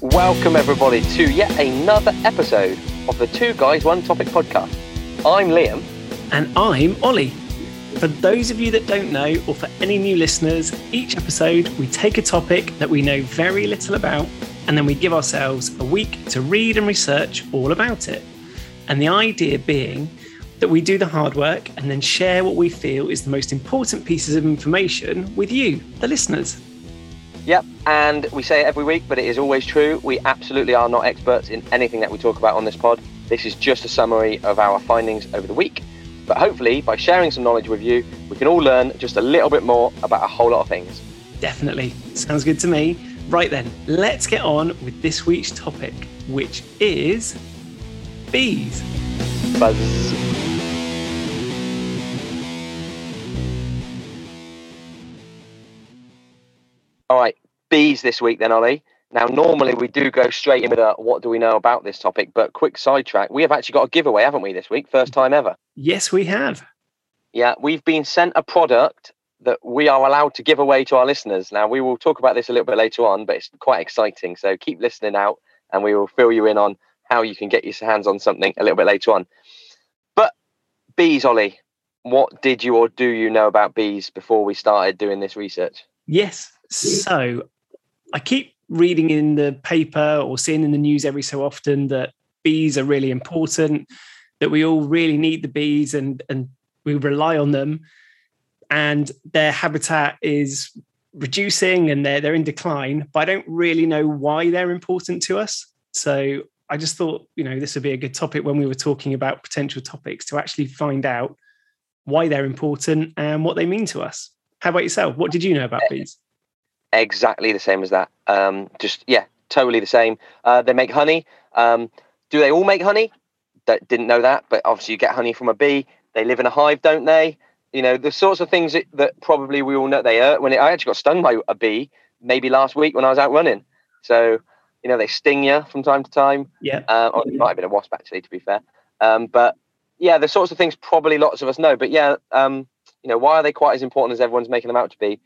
Welcome, everybody, to yet another episode of the Two Guys One Topic podcast. I'm Liam. And I'm Ollie. For those of you that don't know, or for any new listeners, each episode we take a topic that we know very little about, and then we give ourselves a week to read and research all about it. And the idea being that we do the hard work and then share what we feel is the most important pieces of information with you, the listeners. Yep, and we say it every week, but it is always true. We absolutely are not experts in anything that we talk about on this pod. This is just a summary of our findings over the week. But hopefully, by sharing some knowledge with you, we can all learn just a little bit more about a whole lot of things. Definitely. Sounds good to me. Right then, let's get on with this week's topic, which is bees. Buzz. All right, bees this week then, Ollie. Now, normally we do go straight in with a what do we know about this topic, but quick sidetrack. We have actually got a giveaway, haven't we, this week? First time ever. Yes, we have. Yeah, we've been sent a product that we are allowed to give away to our listeners. Now, we will talk about this a little bit later on, but it's quite exciting. So keep listening out and we will fill you in on how you can get your hands on something a little bit later on. But bees, Ollie, what did you or do you know about bees before we started doing this research? Yes. So I keep reading in the paper or seeing in the news every so often that bees are really important, that we all really need the bees and, and we rely on them. And their habitat is reducing and they're, they're in decline, but I don't really know why they're important to us. So I just thought, you know, this would be a good topic when we were talking about potential topics to actually find out why they're important and what they mean to us. How about yourself? What did you know about bees? Exactly the same as that. Um, just yeah, totally the same. Uh, they make honey. Um, do they all make honey? That didn't know that, but obviously you get honey from a bee. They live in a hive, don't they? You know the sorts of things that, that probably we all know. They hurt. When it, I actually got stung by a bee maybe last week when I was out running. So you know they sting you from time to time. Yeah. Uh, or it might have been a wasp actually, to be fair. Um, but yeah, the sorts of things probably lots of us know. But yeah, um, you know, why are they quite as important as everyone's making them out to be?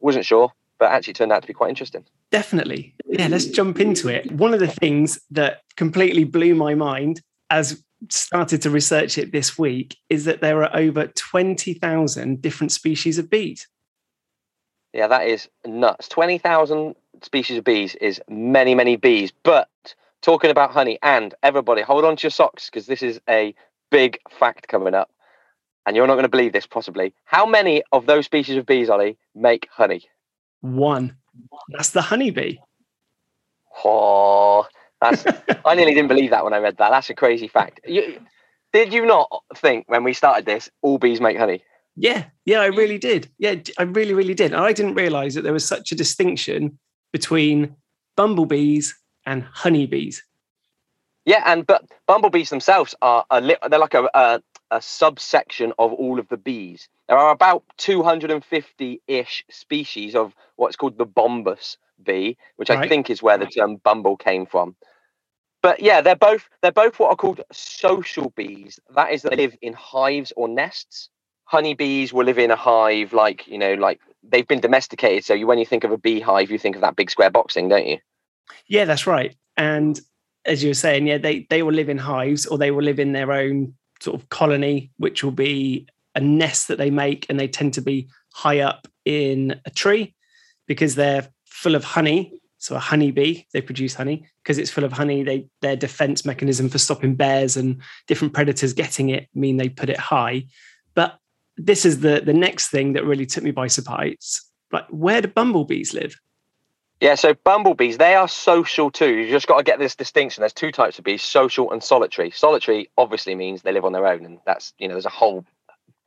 Wasn't sure, but actually turned out to be quite interesting. Definitely. Yeah, let's jump into it. One of the things that completely blew my mind as started to research it this week is that there are over 20,000 different species of bees. Yeah, that is nuts. 20,000 species of bees is many, many bees. But talking about honey, and everybody, hold on to your socks because this is a big fact coming up. And you're not going to believe this, possibly. How many of those species of bees, Ollie, make honey? One. That's the honeybee. Oh, that's. I nearly didn't believe that when I read that. That's a crazy fact. You, did you not think when we started this, all bees make honey? Yeah, yeah, I really did. Yeah, I really, really did. And I didn't realize that there was such a distinction between bumblebees and honeybees. Yeah, and but bumblebees themselves are a li- they're like a, a a subsection of all of the bees. There are about 250-ish species of what's called the bombus bee, which I think is where the term bumble came from. But yeah, they're both they're both what are called social bees. That is, they live in hives or nests. Honeybees will live in a hive, like you know, like they've been domesticated. So you, when you think of a beehive, you think of that big square box thing, don't you? Yeah, that's right. And as you were saying, yeah, they they will live in hives or they will live in their own sort of colony, which will be a nest that they make, and they tend to be high up in a tree because they're full of honey. So a honeybee, they produce honey because it's full of honey. They their defense mechanism for stopping bears and different predators getting it mean they put it high. But this is the the next thing that really took me by surprise. Like, where do bumblebees live? Yeah, so bumblebees, they are social too. You've just got to get this distinction. There's two types of bees, social and solitary. Solitary obviously means they live on their own, and that's, you know, there's a whole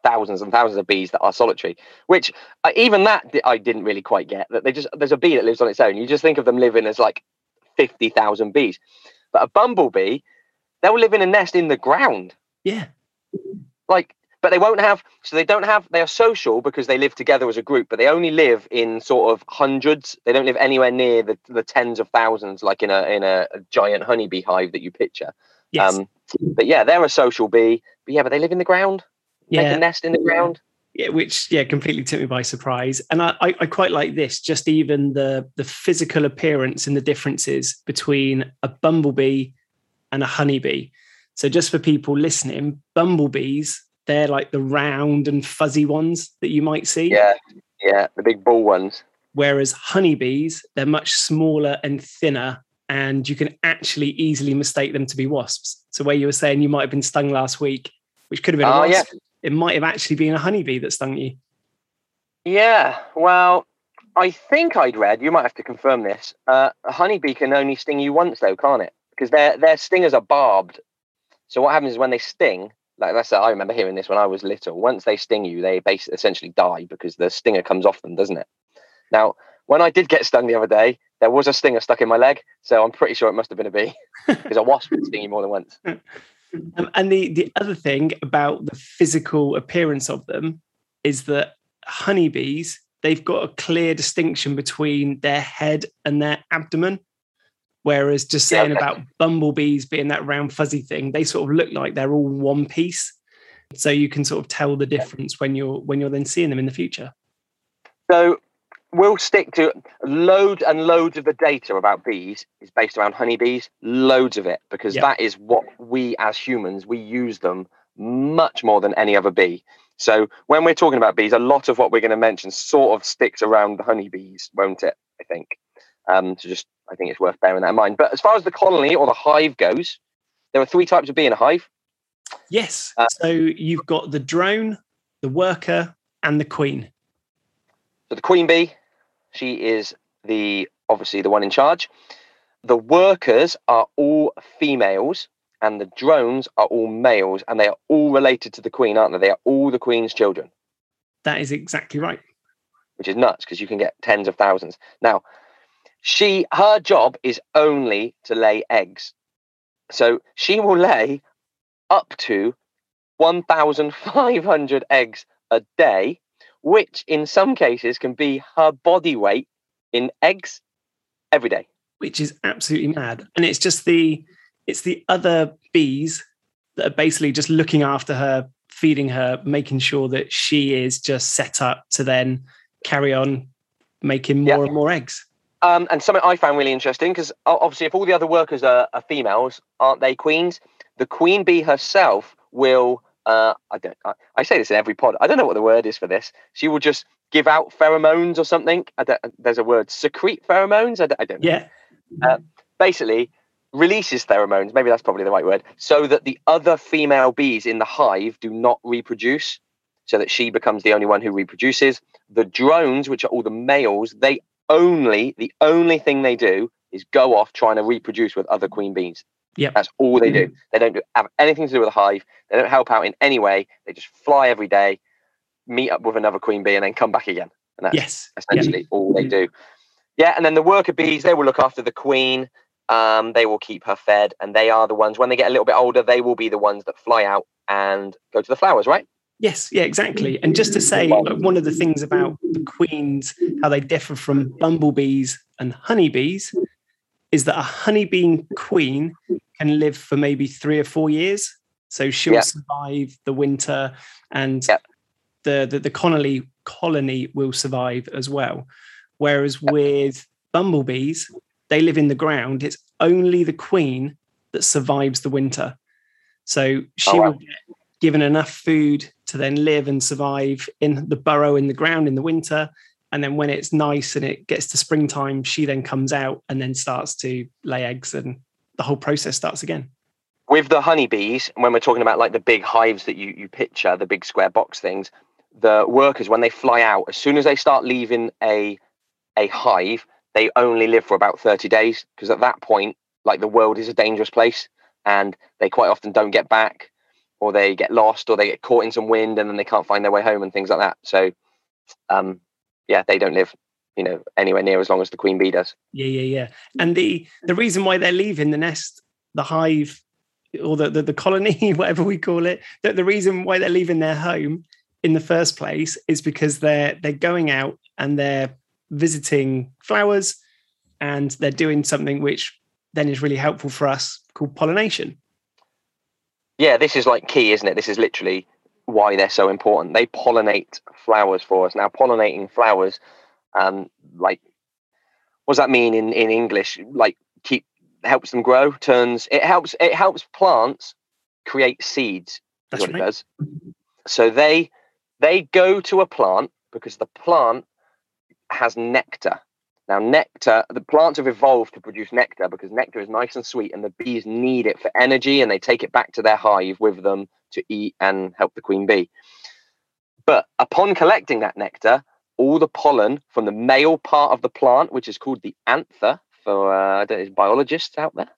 thousands and thousands of bees that are solitary, which uh, even that I didn't really quite get. That they just, there's a bee that lives on its own. You just think of them living as like 50,000 bees. But a bumblebee, they'll live in a nest in the ground. Yeah, Like, but they won't have, so they don't have, they are social because they live together as a group, but they only live in sort of hundreds. They don't live anywhere near the, the tens of thousands, like in a in a, a giant honeybee hive that you picture. yes. Um, but yeah, they're a social bee. But yeah, but they live in the ground, make yeah. a nest in the ground. yeah, which yeah, completely took me by surprise. And I, I, I quite like this, just even the the physical appearance and the differences between a bumblebee and a honeybee. So just for people listening, bumblebees, they're like the round and fuzzy ones that you might see. Yeah, yeah, the big ball ones. Whereas honeybees, they're much smaller and thinner, and you can actually easily mistake them to be wasps. So where you were saying you might have been stung last week, which could have been a Oh, wasp, yeah. it might have actually been a honeybee that stung you. Yeah, well, I think I'd read. You might have to confirm this. Uh, a honeybee can only sting you once, though, can't it? Because their their stingers are barbed. So what happens is when they sting, like that's I remember hearing this when I was little. Once they sting you, they basically essentially die because the stinger comes off them, doesn't it? Now, when I did get stung the other day, there was a stinger stuck in my leg, so I'm pretty sure it must have been a bee because a wasp can sting you more than once. Um, and the the other thing about the physical appearance of them is that honeybees they've got a clear distinction between their head and their abdomen. Whereas just Yeah, saying okay. about bumblebees being that round fuzzy thing, they sort of look like they're all one piece. So you can sort of tell the difference when you're when you're then seeing them in the future. So we'll stick to loads and loads of the data about bees is based around honeybees, loads of it, because Yeah. that is what we as humans we use them much more than any other bee. So when we're talking about bees, a lot of what we're going to mention sort of sticks around the honeybees, won't it? I think. Um, so just I think it's worth bearing that in mind. But as far as the colony or the hive goes, there are three types of bee in a hive. Yes. Uh, so you've got the drone, the worker, and the queen. So the queen bee, she is the obviously the one in charge. The workers are all females, and the drones are all males, and they are all related to the queen, aren't they? They are all the queen's children, That is exactly right. which is nuts because you can get tens of thousands. Now, she her job is only to lay eggs, so she will lay up to one thousand five hundred eggs a day, which in some cases can be her body weight in eggs every day. which is absolutely mad. And it's just the it's the other bees that are basically just looking after her, feeding her, making sure that she is just set up to then carry on making more Yeah. and more eggs. Um, and something I found really interesting because obviously, if all the other workers are, are females, aren't they queens? The queen bee herself will. Uh, I don't. I, I say this in every pod. I don't know what the word is for this. She will just give out pheromones or something. I don't, there's a word. Secrete pheromones. I don't, I don't know. Yeah. Basically, releases pheromones. Maybe that's probably the right word. So that the other female bees in the hive do not reproduce. So that she becomes the only one who reproduces. The drones, which are all the males, they only the only thing they do is go off trying to reproduce with other queen bees. Yep. That's all they do. They don't do, have anything to do with the hive. They don't help out in any way. They just fly every day, meet up with another queen bee, and then come back again. And that's Yes. Yeah. essentially all they do. Yeah, and then the worker bees, they will look after the queen. Um, they will keep her fed, and they are the ones when they get a little bit older, they will be the ones that fly out and go to the flowers, right? Yes, yeah, exactly. And just to say, like, one of the things about the queens, how they differ from bumblebees and honeybees, is that a honeybee queen can live for maybe three or four years. So she'll Yeah. survive the winter, and Yeah. the, the the colony colony will survive as well. Whereas with bumblebees, they live in the ground. It's only the queen that survives the winter. So she Oh, wow. will get given enough food to then live and survive in the burrow in the ground in the winter. And then when it's nice and it gets to springtime, she then comes out and then starts to lay eggs and the whole process starts again. with the honeybees, when we're talking about like the big hives that you, you picture, the big square box things, the workers when they fly out, as soon as they start leaving a a hive, they only live for about 30 days because at that point, like the world is a dangerous place and they quite often don't get back or they get lost or they get caught in some wind and then they can't find their way home and things like that. So um yeah, they don't live, you know, anywhere near as long as the queen bee does. Yeah, yeah, yeah. And the the reason why they're leaving the nest, the hive, or the the, the colony, whatever we call it, the, the reason why they're leaving their home in the first place is because they're they're going out and they're visiting flowers and they're doing something which then is really helpful for us called pollination. Yeah, this is like key, isn't it? This is literally why they're so important. They pollinate flowers for us. Now, pollinating flowers, um, like, what does that mean in, in English? Like, keep helps them grow, turns it helps it helps plants create seeds. That's what right. it does. So they they go to a plant because the plant has nectar. Now, nectar, the plants have evolved to produce nectar because nectar is nice and sweet, and the bees need it for energy and they take it back to their hive with them to eat and help the queen bee. But upon collecting that nectar, all the pollen from the male part of the plant, which is called the anther for uh, biologists out there,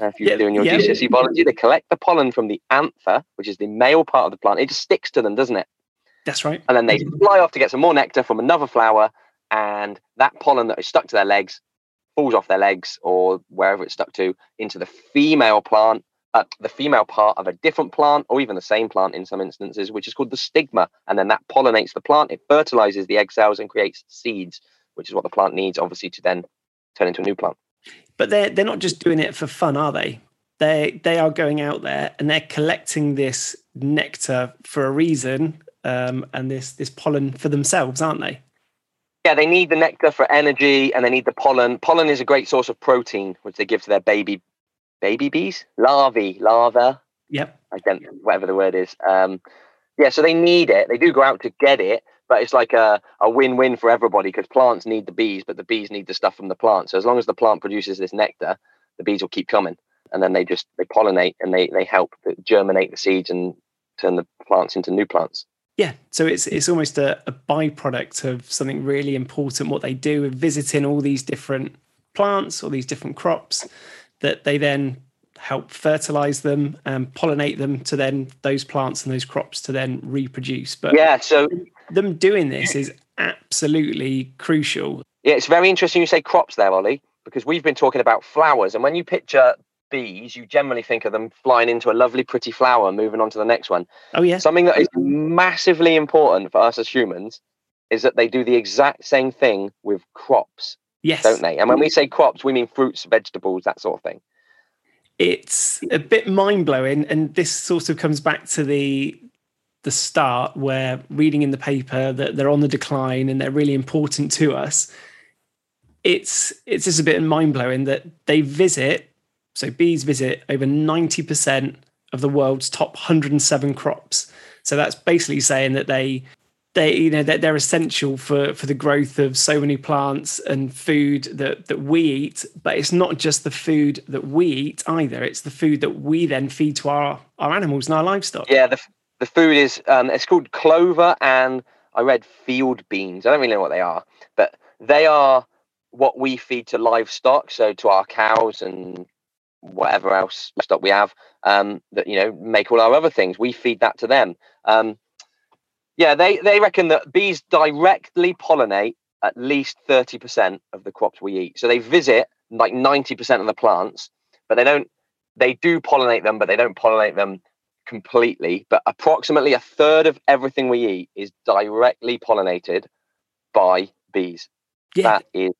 uh, if you're yeah, doing your yeah. GCSE biology, they collect the pollen from the anther, which is the male part of the plant. It just sticks to them, doesn't it? That's right. And then they fly off to get some more nectar from another flower, and that pollen that is stuck to their legs falls off their legs or wherever it's stuck to into the female plant, uh, the female part of a different plant or even the same plant in some instances, which is called the stigma. And then that pollinates the plant, it fertilizes the egg cells and creates seeds, which is what the plant needs, obviously, to then turn into a new plant. But they're they're not just doing it for fun, are they? They they are going out there and they're collecting this nectar for a reason, um, and this this pollen for themselves, aren't they? Yeah, they need the nectar for energy, and they need the pollen. Pollen is a great source of protein, which they give to their baby baby bees, larvae, larva. Yep. I don't whatever the word is. Um, yeah, so they need it. They do go out to get it, but it's like a, a win-win for everybody because plants need the bees, but the bees need the stuff from the plant. So as long as the plant produces this nectar, the bees will keep coming, and then they just they pollinate and they they help germinate the seeds and turn the plants into new plants. Yeah, so it's it's almost a, a byproduct of something really important. What they do of visiting all these different plants, all these different crops, that they then help fertilize them and pollinate them to then those plants and those crops to then reproduce. But yeah, so them doing this is absolutely crucial. Yeah, it's very interesting you say crops there, Ollie, because we've been talking about flowers, and when you picture bees, you generally think of them flying into a lovely, pretty flower, moving on to the next one. Oh, yeah. Something that is massively important for us as humans is that they do the exact same thing with crops. Yes. Don't they? And when we say crops, we mean fruits, vegetables, that sort of thing. It's a bit mind blowing. And this sort of comes back to the the start where reading in the paper that they're on the decline and they're really important to us. It's it's just a bit mind blowing that they visit so bees visit over 90% of the world's top 107 crops. So that's basically saying that they they you know that they're essential for for the growth of so many plants and food that that we eat. But it's not just the food that we eat either. It's the food that we then feed to our our animals and our livestock. Yeah the, the food is um, it's called clover and i read field beans. I don't really know what they are but they are what we feed to livestock so to our cows and whatever else stock we have um, that you know make all our other things. We feed that to them. Um, yeah, they they reckon that bees directly pollinate at least thirty percent of the crops we eat. So they visit like ninety percent of the plants, but they don't. They do pollinate them, but they don't pollinate them completely. But approximately a third of everything we eat is directly pollinated by bees. Yeah. That is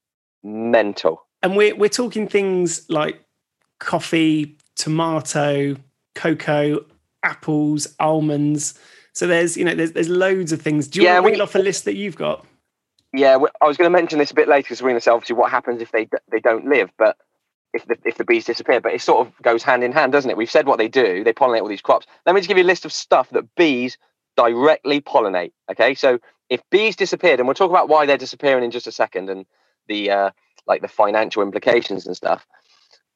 mental. And we're we're talking things like coffee, tomato, cocoa, apples, almonds. So there's you know there's there's loads of things. Do you yeah, want to read off a list that you've got? Yeah, I was going to mention this a bit later because we're going to say obviously what happens if they they don't live, but if the if the bees disappear. But it sort of goes hand in hand, doesn't it? We've said what they do; they pollinate all these crops. Let me just give you a list of stuff that bees directly pollinate. Okay, so if bees disappeared, and we'll talk about why they're disappearing in just a second, and the uh, like the financial implications and stuff.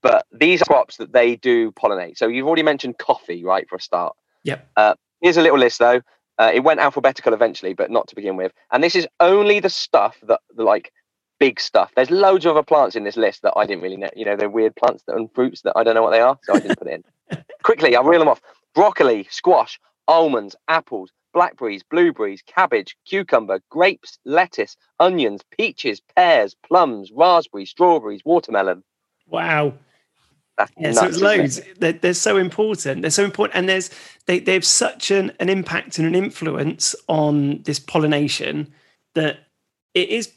But these are crops that they do pollinate. So you've already mentioned coffee, right, for a start. Yep. Uh, here's a little list though. Uh, it went alphabetical eventually, but not to begin with. And this is only the stuff that, the, like, big stuff. There's loads of other plants in this list that I didn't really know. You know, they're weird plants that, and fruits that I don't know what they are, so I didn't put it in. Quickly, I'll reel them off: broccoli, squash, almonds, apples, blackberries, blueberries, cabbage, cucumber, grapes, lettuce, onions, peaches, pears, plums, raspberries, strawberries, watermelon. Wow. That's yeah, nuts, so it's loads. They're, they're, so important. They're so important, and there's they they have such an, an impact and an influence on this pollination that it is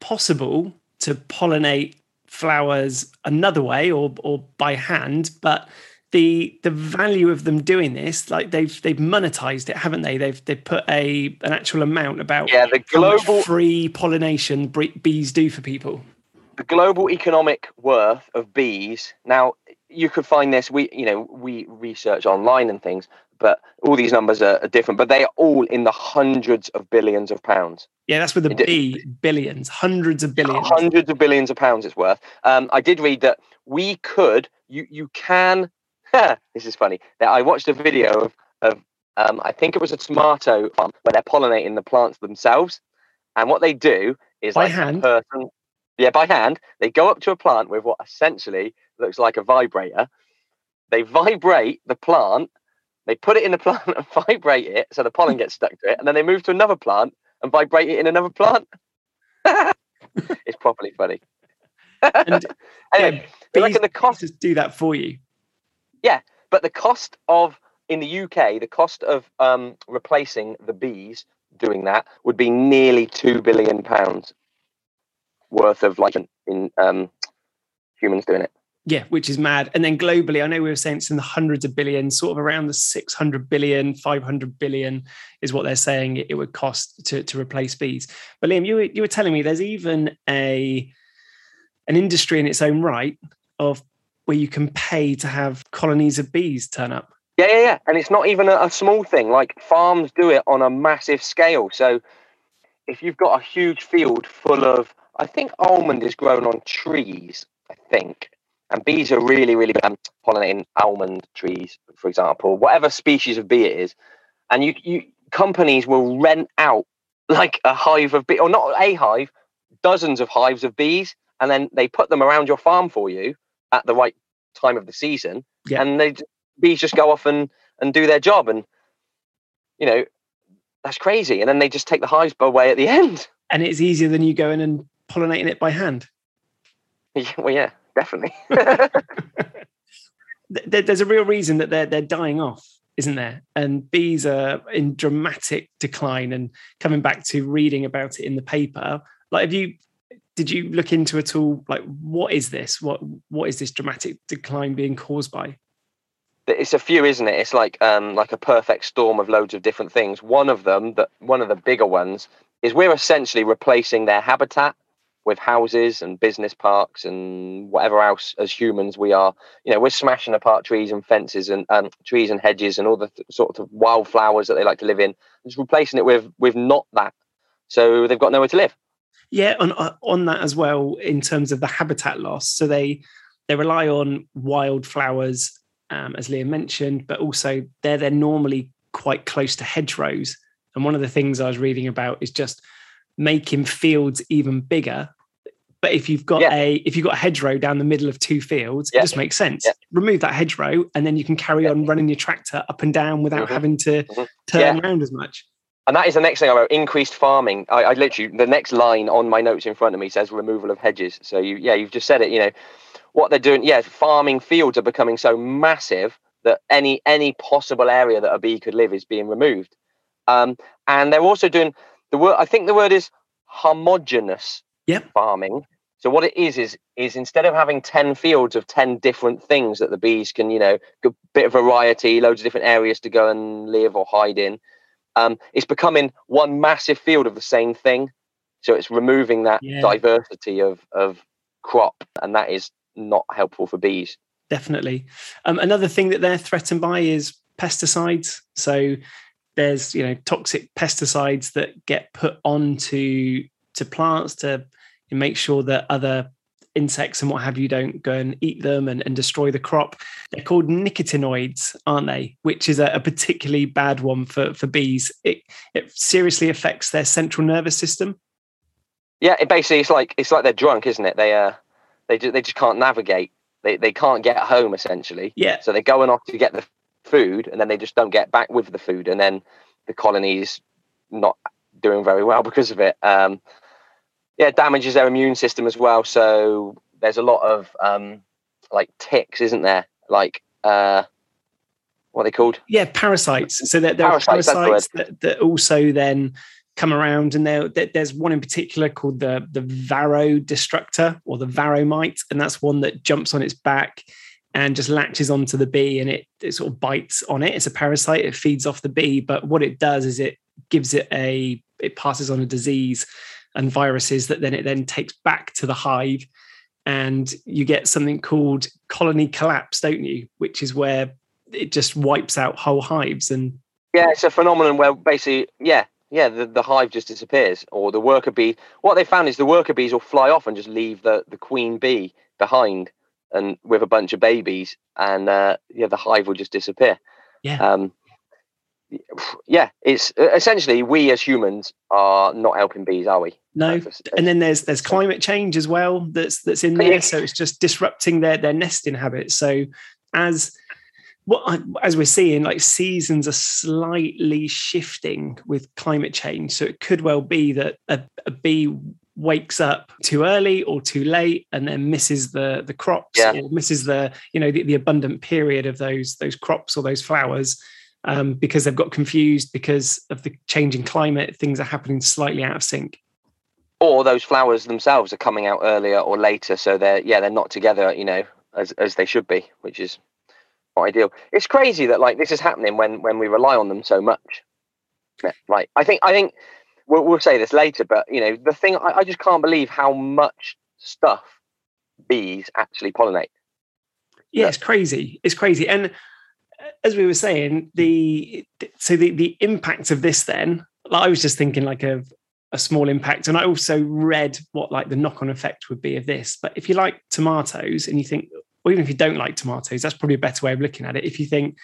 possible to pollinate flowers another way or or by hand, but the the value of them doing this, like they've they've monetized it, haven't they? They've they put a an actual amount about yeah the global free pollination bees do for people. The global economic worth of bees. Now you could find this. We you know we research online and things, but all these numbers are, are different. But they are all in the hundreds of billions of pounds. Yeah, that's with the B billions, hundreds of billions, hundreds of billions of pounds. It's worth. Um, I did read that we could. You you can this is funny. I watched a video of, of um, I think it was a tomato farm where they're pollinating the plants themselves. And what they do is by like hand. Person, yeah, by hand. They go up to a plant with what essentially looks like a vibrator. They vibrate the plant. They put it in the plant and vibrate it so the pollen gets stuck to it. And then they move to another plant and vibrate it in another plant. it's properly funny. and, anyway, yeah, reckon the cost do that for you. Yeah, but the cost of in the UK, the cost of um, replacing the bees doing that would be nearly two billion pounds worth of like in um, humans doing it. Yeah, which is mad. And then globally, I know we were saying it's in the hundreds of billions, sort of around the 600 billion, 500 billion is what they're saying it would cost to, to replace bees. But Liam, you were, you were telling me there's even a an industry in its own right of where you can pay to have colonies of bees turn up. Yeah, yeah, yeah. And it's not even a, a small thing. Like farms do it on a massive scale. So if you've got a huge field full of, I think almond is grown on trees, I think. And bees are really, really um, pollinating almond trees, for example, whatever species of bee it is. And you, you companies will rent out like a hive of bees, or not a hive, dozens of hives of bees, and then they put them around your farm for you at the right time of the season, yeah. and they bees just go off and and do their job, and you know that's crazy. And then they just take the hives away at the end. And it's easier than you going and pollinating it by hand. Yeah, well, yeah, definitely. There's a real reason that they're they're dying off, isn't there? And bees are in dramatic decline. And coming back to reading about it in the paper, like have you did you look into at all like what is this what what is this dramatic decline being caused by it's a few isn't it it's like um like a perfect storm of loads of different things one of them that one of the bigger ones is we're essentially replacing their habitat with houses and business parks and whatever else as humans we are you know we're smashing apart trees and fences and um, trees and hedges and all the th- sort of wildflowers that they like to live in just replacing it with with not that so they've got nowhere to live yeah, on uh, on that as well in terms of the habitat loss. So they they rely on wildflowers, um, as Liam mentioned, but also they're they're normally quite close to hedgerows. And one of the things I was reading about is just making fields even bigger. But if you've got yeah. a if you've got a hedgerow down the middle of two fields, yeah. it just makes sense. Yeah. Remove that hedgerow, and then you can carry on running your tractor up and down without mm-hmm. having to mm-hmm. turn around as much and that is the next thing I wrote. Increased farming. I, I, literally the next line on my notes in front of me says removal of hedges. So you, yeah, you've just said it. You know what they're doing. Yeah, farming fields are becoming so massive that any any possible area that a bee could live is being removed. Um, and they're also doing the word. I think the word is homogenous yep. farming. So what it is is is instead of having ten fields of ten different things that the bees can, you know, a bit of variety, loads of different areas to go and live or hide in um, it's becoming one massive field of the same thing. So it's removing that yeah. diversity of of crop, and that is not helpful for bees. Definitely. Um, another thing that they're threatened by is pesticides. So there's you know toxic pesticides that get put onto to plants to make sure that other insects and what have you don't go and eat them and, and destroy the crop. They're called nicotinoids, aren't they? Which is a, a, particularly bad one for, for bees. It it seriously affects their central nervous system. Yeah, it basically it's like it's like they're drunk, isn't it? They uh they just, they just can't navigate. They they can't get home essentially. Yeah. So they're going off to get the food and then they just don't get back with the food and then the colony's not doing very well because of it. Um yeah, it damages their immune system as well. So there's a lot of um, like ticks, isn't there? Like uh, what are they called? Yeah, parasites. So there, there parasites, are parasites that, that also then come around, and there, there's one in particular called the the Varroa destructor or the Varroa mite, and that's one that jumps on its back and just latches onto the bee and it, it sort of bites on it. It's a parasite. It feeds off the bee, but what it does is it gives it a it passes on a disease and viruses that then it then takes back to the hive. And you get something called colony collapse don't you? Which is where it just wipes out whole hives and yeah it's a phenomenon where basically yeah yeah the, the hive just disappears or the worker bee what they found is the worker bees will fly off and just leave the, the queen bee behind and with a bunch of babies and uh, yeah the hive will just disappear. Yeah. Um, yeah it's essentially we as humans are not helping bees are we? No and then there's there's climate change as well that's that's in there so it's just disrupting their their nesting habits. So as what as we're seeing like seasons are slightly shifting with climate change. So it could well be that a, a bee wakes up too early or too late and then misses the the crops yeah. or misses the you know the, the abundant period of those those crops or those flowers um, because they've got confused because of the changing climate. Things are happening slightly out of sync. Or those flowers themselves are coming out earlier or later, so they're yeah they're not together, you know, as as they should be, which is not ideal. It's crazy that like this is happening when when we rely on them so much. Yeah, like I think I think we'll, we'll say this later, but you know the thing I, I just can't believe how much stuff bees actually pollinate. Yeah, it's crazy. It's crazy, and as we were saying, the so the the impact of this then, I was just thinking like a a small impact, and I also read what like the knock on effect would be of this. But if you like tomatoes and you think, or even if you don't like tomatoes, that's probably a better way of looking at it. If you think,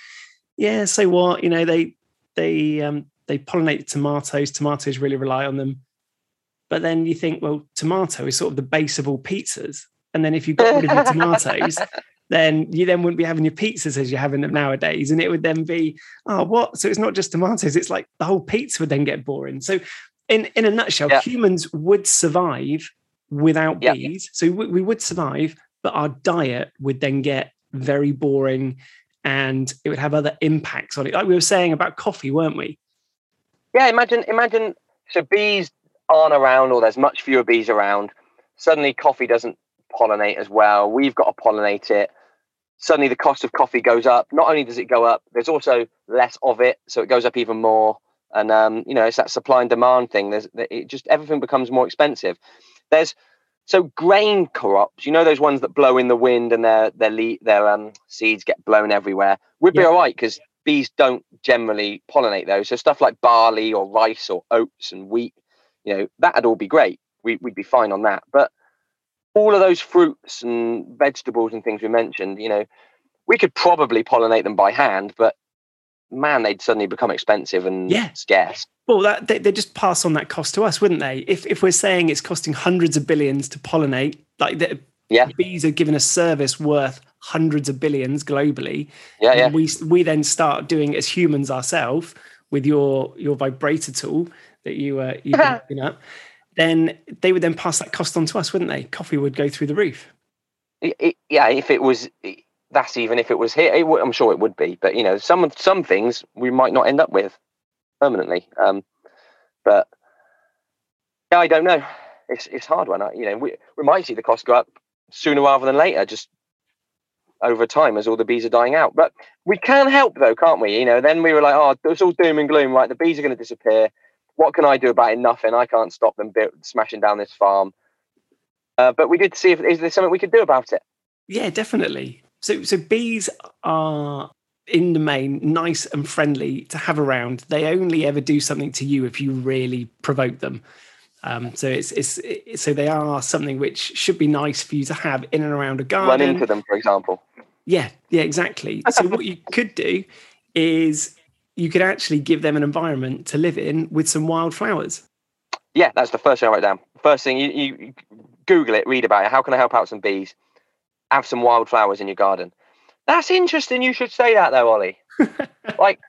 yeah, so what, you know, they they um they pollinate tomatoes, tomatoes really rely on them. But then you think, well, tomato is sort of the base of all pizzas. And then if you got rid of your tomatoes, then you then wouldn't be having your pizzas as you're having them nowadays. And it would then be, oh, what? So it's not just tomatoes, it's like the whole pizza would then get boring. So in, in a nutshell, yeah. humans would survive without yeah. bees. So we, we would survive, but our diet would then get very boring and it would have other impacts on it. Like we were saying about coffee, weren't we? Yeah, imagine, imagine so bees aren't around or there's much fewer bees around. Suddenly coffee doesn't pollinate as well. We've got to pollinate it suddenly the cost of coffee goes up. Not only does it go up, there's also less of it, so it goes up even more. And um, you know, it's that supply and demand thing. There's it just everything becomes more expensive. There's so grain crops, you know, those ones that blow in the wind and their their le- their um, seeds get blown everywhere. We'd be yeah. all right because bees don't generally pollinate those. So stuff like barley or rice or oats and wheat, you know, that'd all be great. We, we'd be fine on that. But all of those fruits and vegetables and things we mentioned, you know, we could probably pollinate them by hand, but man, they'd suddenly become expensive and yeah. scarce. Well, that, they, they just pass on that cost to us, wouldn't they? If if we're saying it's costing hundreds of billions to pollinate, like the yeah. bees are given a service worth hundreds of billions globally. Yeah, yeah. We we then start doing as humans ourselves with your your vibrator tool that you uh, you've been up then they would then pass that cost on to us, wouldn't they? Coffee would go through the roof. It, it, yeah, if it was, that's even if it was here. It, I'm sure it would be, but you know, some some things we might not end up with permanently. Um, but yeah, I don't know. It's it's hard when I, you know, we we might see the cost go up sooner rather than later, just over time as all the bees are dying out. But we can help though, can't we? You know, then we were like, oh, it's all doom and gloom, right? The bees are going to disappear what can I do about it? Nothing. I can't stop them smashing down this farm. Uh, but we did see if is there something we could do about it. Yeah, definitely. So, so bees are in the main nice and friendly to have around. They only ever do something to you if you really provoke them. Um, so it's, it's, it's so they are something which should be nice for you to have in and around a garden. Run into them, for example. Yeah, yeah, exactly. So what you could do is you could actually give them an environment to live in with some wildflowers. Yeah, that's the first thing I wrote down. First thing, you, you Google it, read about it. How can I help out some bees? Have some wildflowers in your garden. That's interesting. You should say that though, Ollie. like,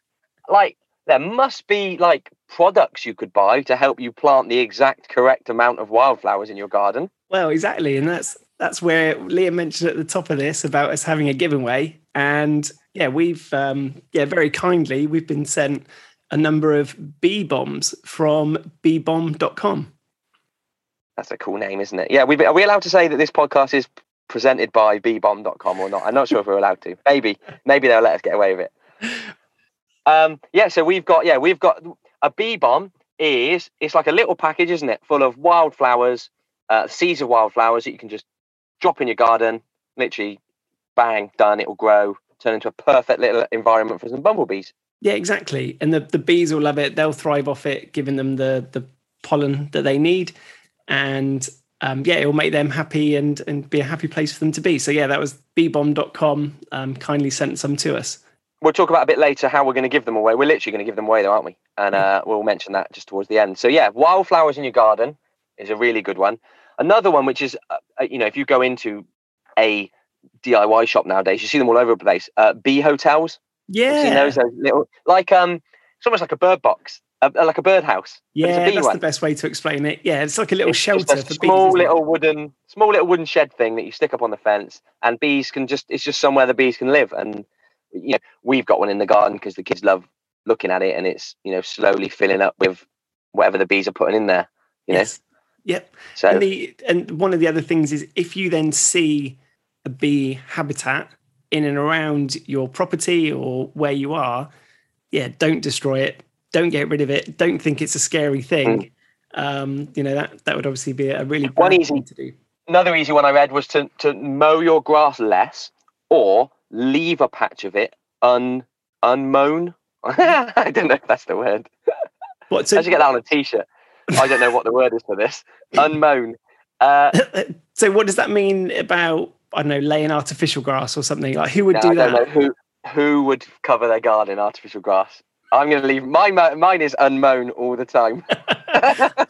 like there must be like products you could buy to help you plant the exact correct amount of wildflowers in your garden. Well, exactly, and that's that's where Liam mentioned at the top of this about us having a giveaway, and yeah, we've um, yeah very kindly we've been sent a number of bee bombs from beebomb.com. That's a cool name, isn't it? Yeah, we are we allowed to say that this podcast is presented by beebomb.com or not. I'm not sure if we're allowed to. Maybe, maybe they'll let us get away with it. Um, yeah, so we've got yeah, we've got a bee bomb is it's like a little package, isn't it? Full of wildflowers, uh, seeds of wildflowers that you can just drop in your garden, literally bang, done, it'll grow, turn into a perfect little environment for some bumblebees. Yeah, exactly. And the, the bees will love it. They'll thrive off it, giving them the the pollen that they need. And um, yeah, it will make them happy and and be a happy place for them to be. So yeah, that was beebomb.com um, kindly sent some to us. We'll talk about a bit later how we're going to give them away. We're literally going to give them away, though, aren't we? And uh, we'll mention that just towards the end. So yeah, wildflowers in your garden is a really good one. Another one, which is uh, uh you know, if you go into a DIY shop nowadays, you see them all over the place. Uh, bee hotels. Yeah, those, those little like um, it's almost like a bird box, uh, like a birdhouse. Yeah, that's one. the best way to explain it. Yeah, it's like a little it's shelter a for small bees, little wooden, small little wooden shed thing that you stick up on the fence, and bees can just it's just somewhere the bees can live. And you know, we've got one in the garden because the kids love looking at it, and it's you know slowly filling up with whatever the bees are putting in there. You yes. know. Yep. So and, the, and one of the other things is if you then see a bee habitat in and around your property or where you are, yeah, don't destroy it. Don't get rid of it. Don't think it's a scary thing. Mm. Um, you know that that would obviously be a really one easy to do. Another easy one I read was to to mow your grass less or leave a patch of it un unmown. I don't know if that's the word. What? So, I should get that on a t-shirt. I don't know what the word is for this. Unmown. Uh, so what does that mean about I don't know, laying artificial grass or something. Like who would no, do that? Who who would cover their garden in artificial grass? I'm going to leave my mine is unmown all the time.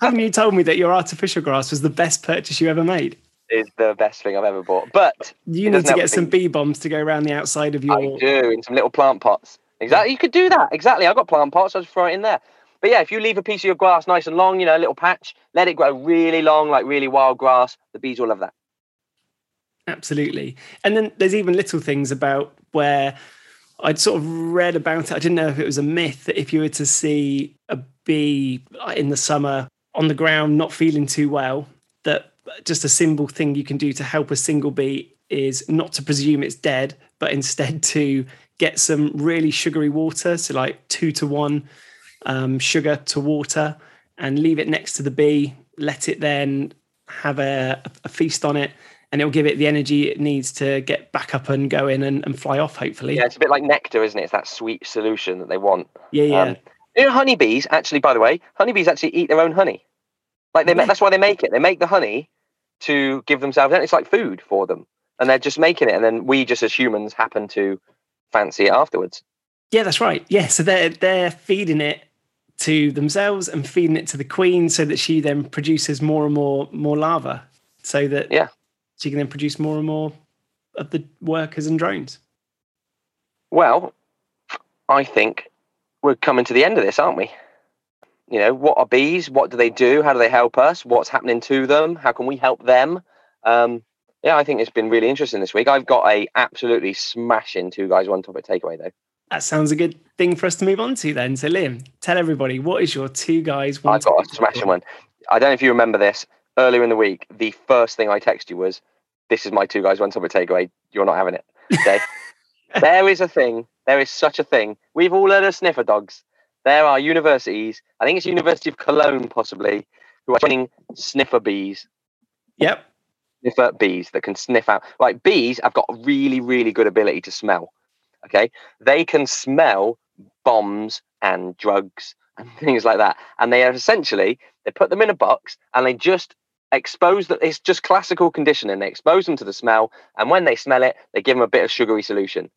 Haven't you told me that your artificial grass was the best purchase you ever made? Is the best thing I've ever bought. But you need to get some bee bombs to go around the outside of your. I do in some little plant pots. Exactly, you could do that. Exactly, I've got plant pots. I just throw it in there. But yeah, if you leave a piece of your grass nice and long, you know, a little patch, let it grow really long, like really wild grass. The bees will love that. Absolutely. And then there's even little things about where I'd sort of read about it. I didn't know if it was a myth that if you were to see a bee uh, in the summer on the ground not feeling too well, that just a simple thing you can do to help a single bee is not to presume it's dead, but instead to get some really sugary water, so like two to one um, sugar to water, and leave it next to the bee. Let it then have a, a feast on it and it'll give it the energy it needs to get back up and go in and, and fly off, hopefully. Yeah, it's a bit like nectar, isn't it? It's that sweet solution that they want. Yeah, yeah. Um, you know, honeybees actually, by the way, honeybees actually eat their own honey. Like they, yeah. that's why they make it. They make the honey to give themselves. It's like food for them, and they're just making it, and then we just as humans happen to fancy it afterwards. Yeah, that's right. Yeah, so they're they're feeding it to themselves and feeding it to the queen, so that she then produces more and more more larvae. So that yeah, you can then produce more and more of the workers and drones. Well, I think we're coming to the end of this, aren't we? You know, what are bees? What do they do? How do they help us? What's happening to them? How can we help them? Um, yeah, I think it's been really interesting this week. I've got a absolutely smashing two guys one topic takeaway though. That sounds a good thing for us to move on to then. So Liam, tell everybody what is your two guys one. I've got a smashing one. I don't know if you remember this earlier in the week. The first thing I texted you was this is my two guys one topic takeaway. You're not having it. Okay. there is a thing. There is such a thing. We've all heard of sniffer dogs. There are universities. I think it's University of Cologne, possibly, who are training sniffer bees. Yep. Sniffer bees that can sniff out. Like bees I've got a really, really good ability to smell. Okay. They can smell bombs and drugs and things like that. And they are essentially, they put them in a box and they just expose that it's just classical conditioning. They expose them to the smell, and when they smell it, they give them a bit of sugary solution.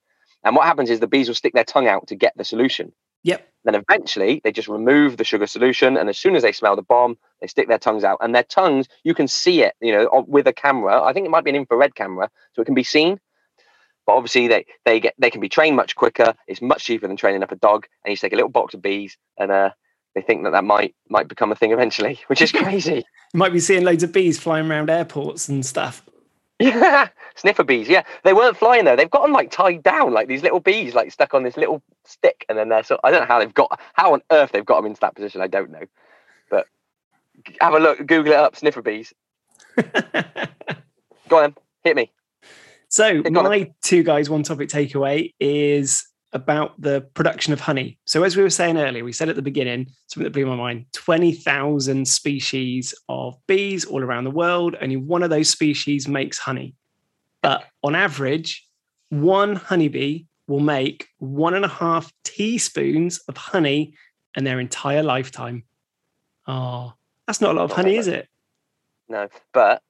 And what happens is the bees will stick their tongue out to get the solution. Yep. Then eventually they just remove the sugar solution, and as soon as they smell the bomb, they stick their tongues out. And their tongues, you can see it, you know, with a camera. I think it might be an infrared camera, so it can be seen. But obviously they they get they can be trained much quicker. It's much cheaper than training up a dog. And you take a little box of bees and uh, they think that that might might become a thing eventually, which is crazy. you might be seeing loads of bees flying around airports and stuff. Yeah, sniffer bees. Yeah, they weren't flying though. They've got them like tied down, like these little bees, like stuck on this little stick, and then they're so. I don't know how they've got, how on earth they've got them into that position. I don't know, but have a look, Google it up. Sniffer bees. Go on, hit me. So my two guys, one topic takeaway is about the production of honey. So as we were saying earlier, we said at the beginning something that blew my mind: twenty thousand species of bees all around the world. Only one of those species makes honey, but on average, one honeybee will make one and a half teaspoons of honey in their entire lifetime. Oh, that's not a lot of honey, is it? No, but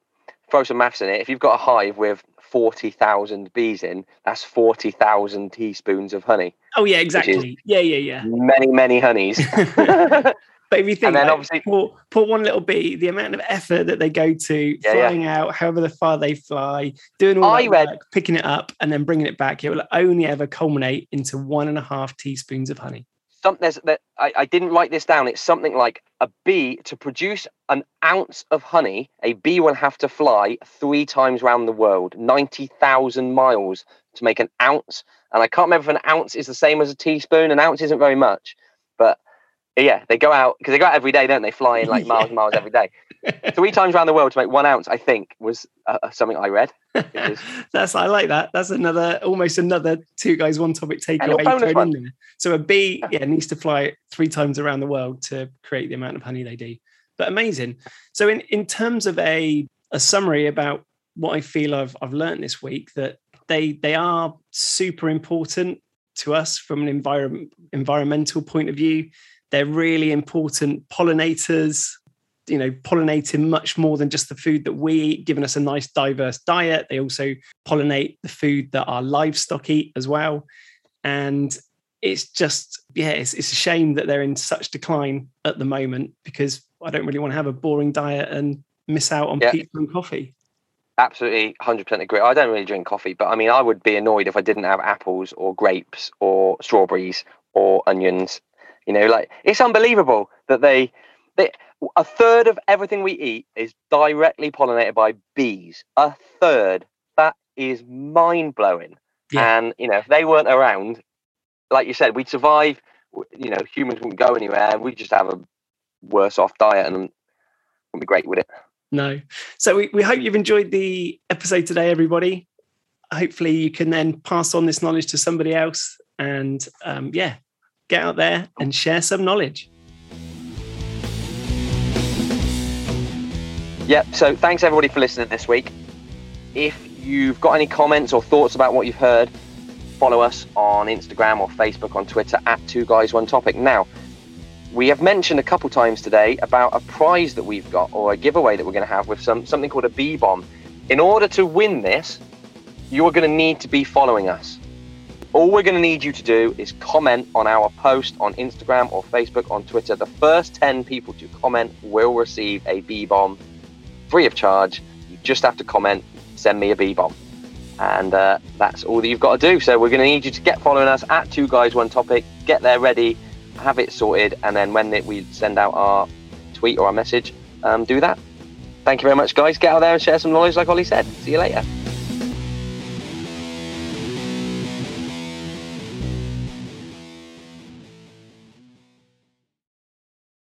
throw some maths in it. If you've got a hive with 40,000 bees in, that's 40,000 teaspoons of honey. Oh, yeah, exactly. Yeah, yeah, yeah. Many, many honeys. But if you think, and then like, obviously, put, put one little bee, the amount of effort that they go to yeah, flying yeah. out, however the far they fly, doing all I that read, work, picking it up, and then bringing it back, it will only ever culminate into one and a half teaspoons of honey. Something that I, I didn't write this down. It's something like a bee to produce an ounce of honey. A bee will have to fly three times around the world, ninety thousand miles, to make an ounce. And I can't remember if an ounce is the same as a teaspoon. An ounce isn't very much, but yeah, they go out because they go out every day, don't they? Fly in like miles yeah. and miles every day. Three times around the world to make one ounce, I think, was uh, uh something I read. That's I like that. That's another almost another two guys one topic takeaway. So a bee, yeah, needs to fly three times around the world to create the amount of honey they do. But amazing. So in in terms of a a summary about what I feel I've I've learned this week that they they are super important to us from an environment environmental point of view they're really important pollinators, you know, pollinating much more than just the food that we eat, giving us a nice diverse diet. They also pollinate the food that our livestock eat as well. And it's just, yeah, it's, it's a shame that they're in such decline at the moment because I don't really want to have a boring diet and miss out on yeah. pizza and coffee. Absolutely, 100% agree. I don't really drink coffee, but I mean, I would be annoyed if I didn't have apples or grapes or strawberries or onions you know, like it's unbelievable that they, they a third of everything we eat is directly pollinated by bees. A third. That is mind blowing. Yeah. And you know, if they weren't around, like you said, we'd survive. You know, humans wouldn't go anywhere. We'd just have a worse off diet, and wouldn't be great with it. No. So we, we hope you've enjoyed the episode today, everybody. Hopefully, you can then pass on this knowledge to somebody else. And um, yeah, get out there and share some knowledge. Yeah, so thanks everybody for listening this week. If you've got any comments or thoughts about what you've heard, follow us on Instagram or Facebook, on Twitter at Two Guys One Topic. Now, we have mentioned a couple times today about a prize that we've got or a giveaway that we're going to have with some something called a bee bomb. In order to win this, you are going to need to be following us. All we're going to need you to do is comment on our post on Instagram or Facebook, on Twitter. The first 10 people to comment will receive a bee bomb free of charge. You just have to comment, send me a bee bomb. And uh, that's all that you've got to do. So we're going to need you to get following us at Two Guys One Topic, get there ready, have it sorted, and then when we send out our tweet or our message, um, do that. Thank you very much, guys. Get out there and share some knowledge, like Ollie said. See you later.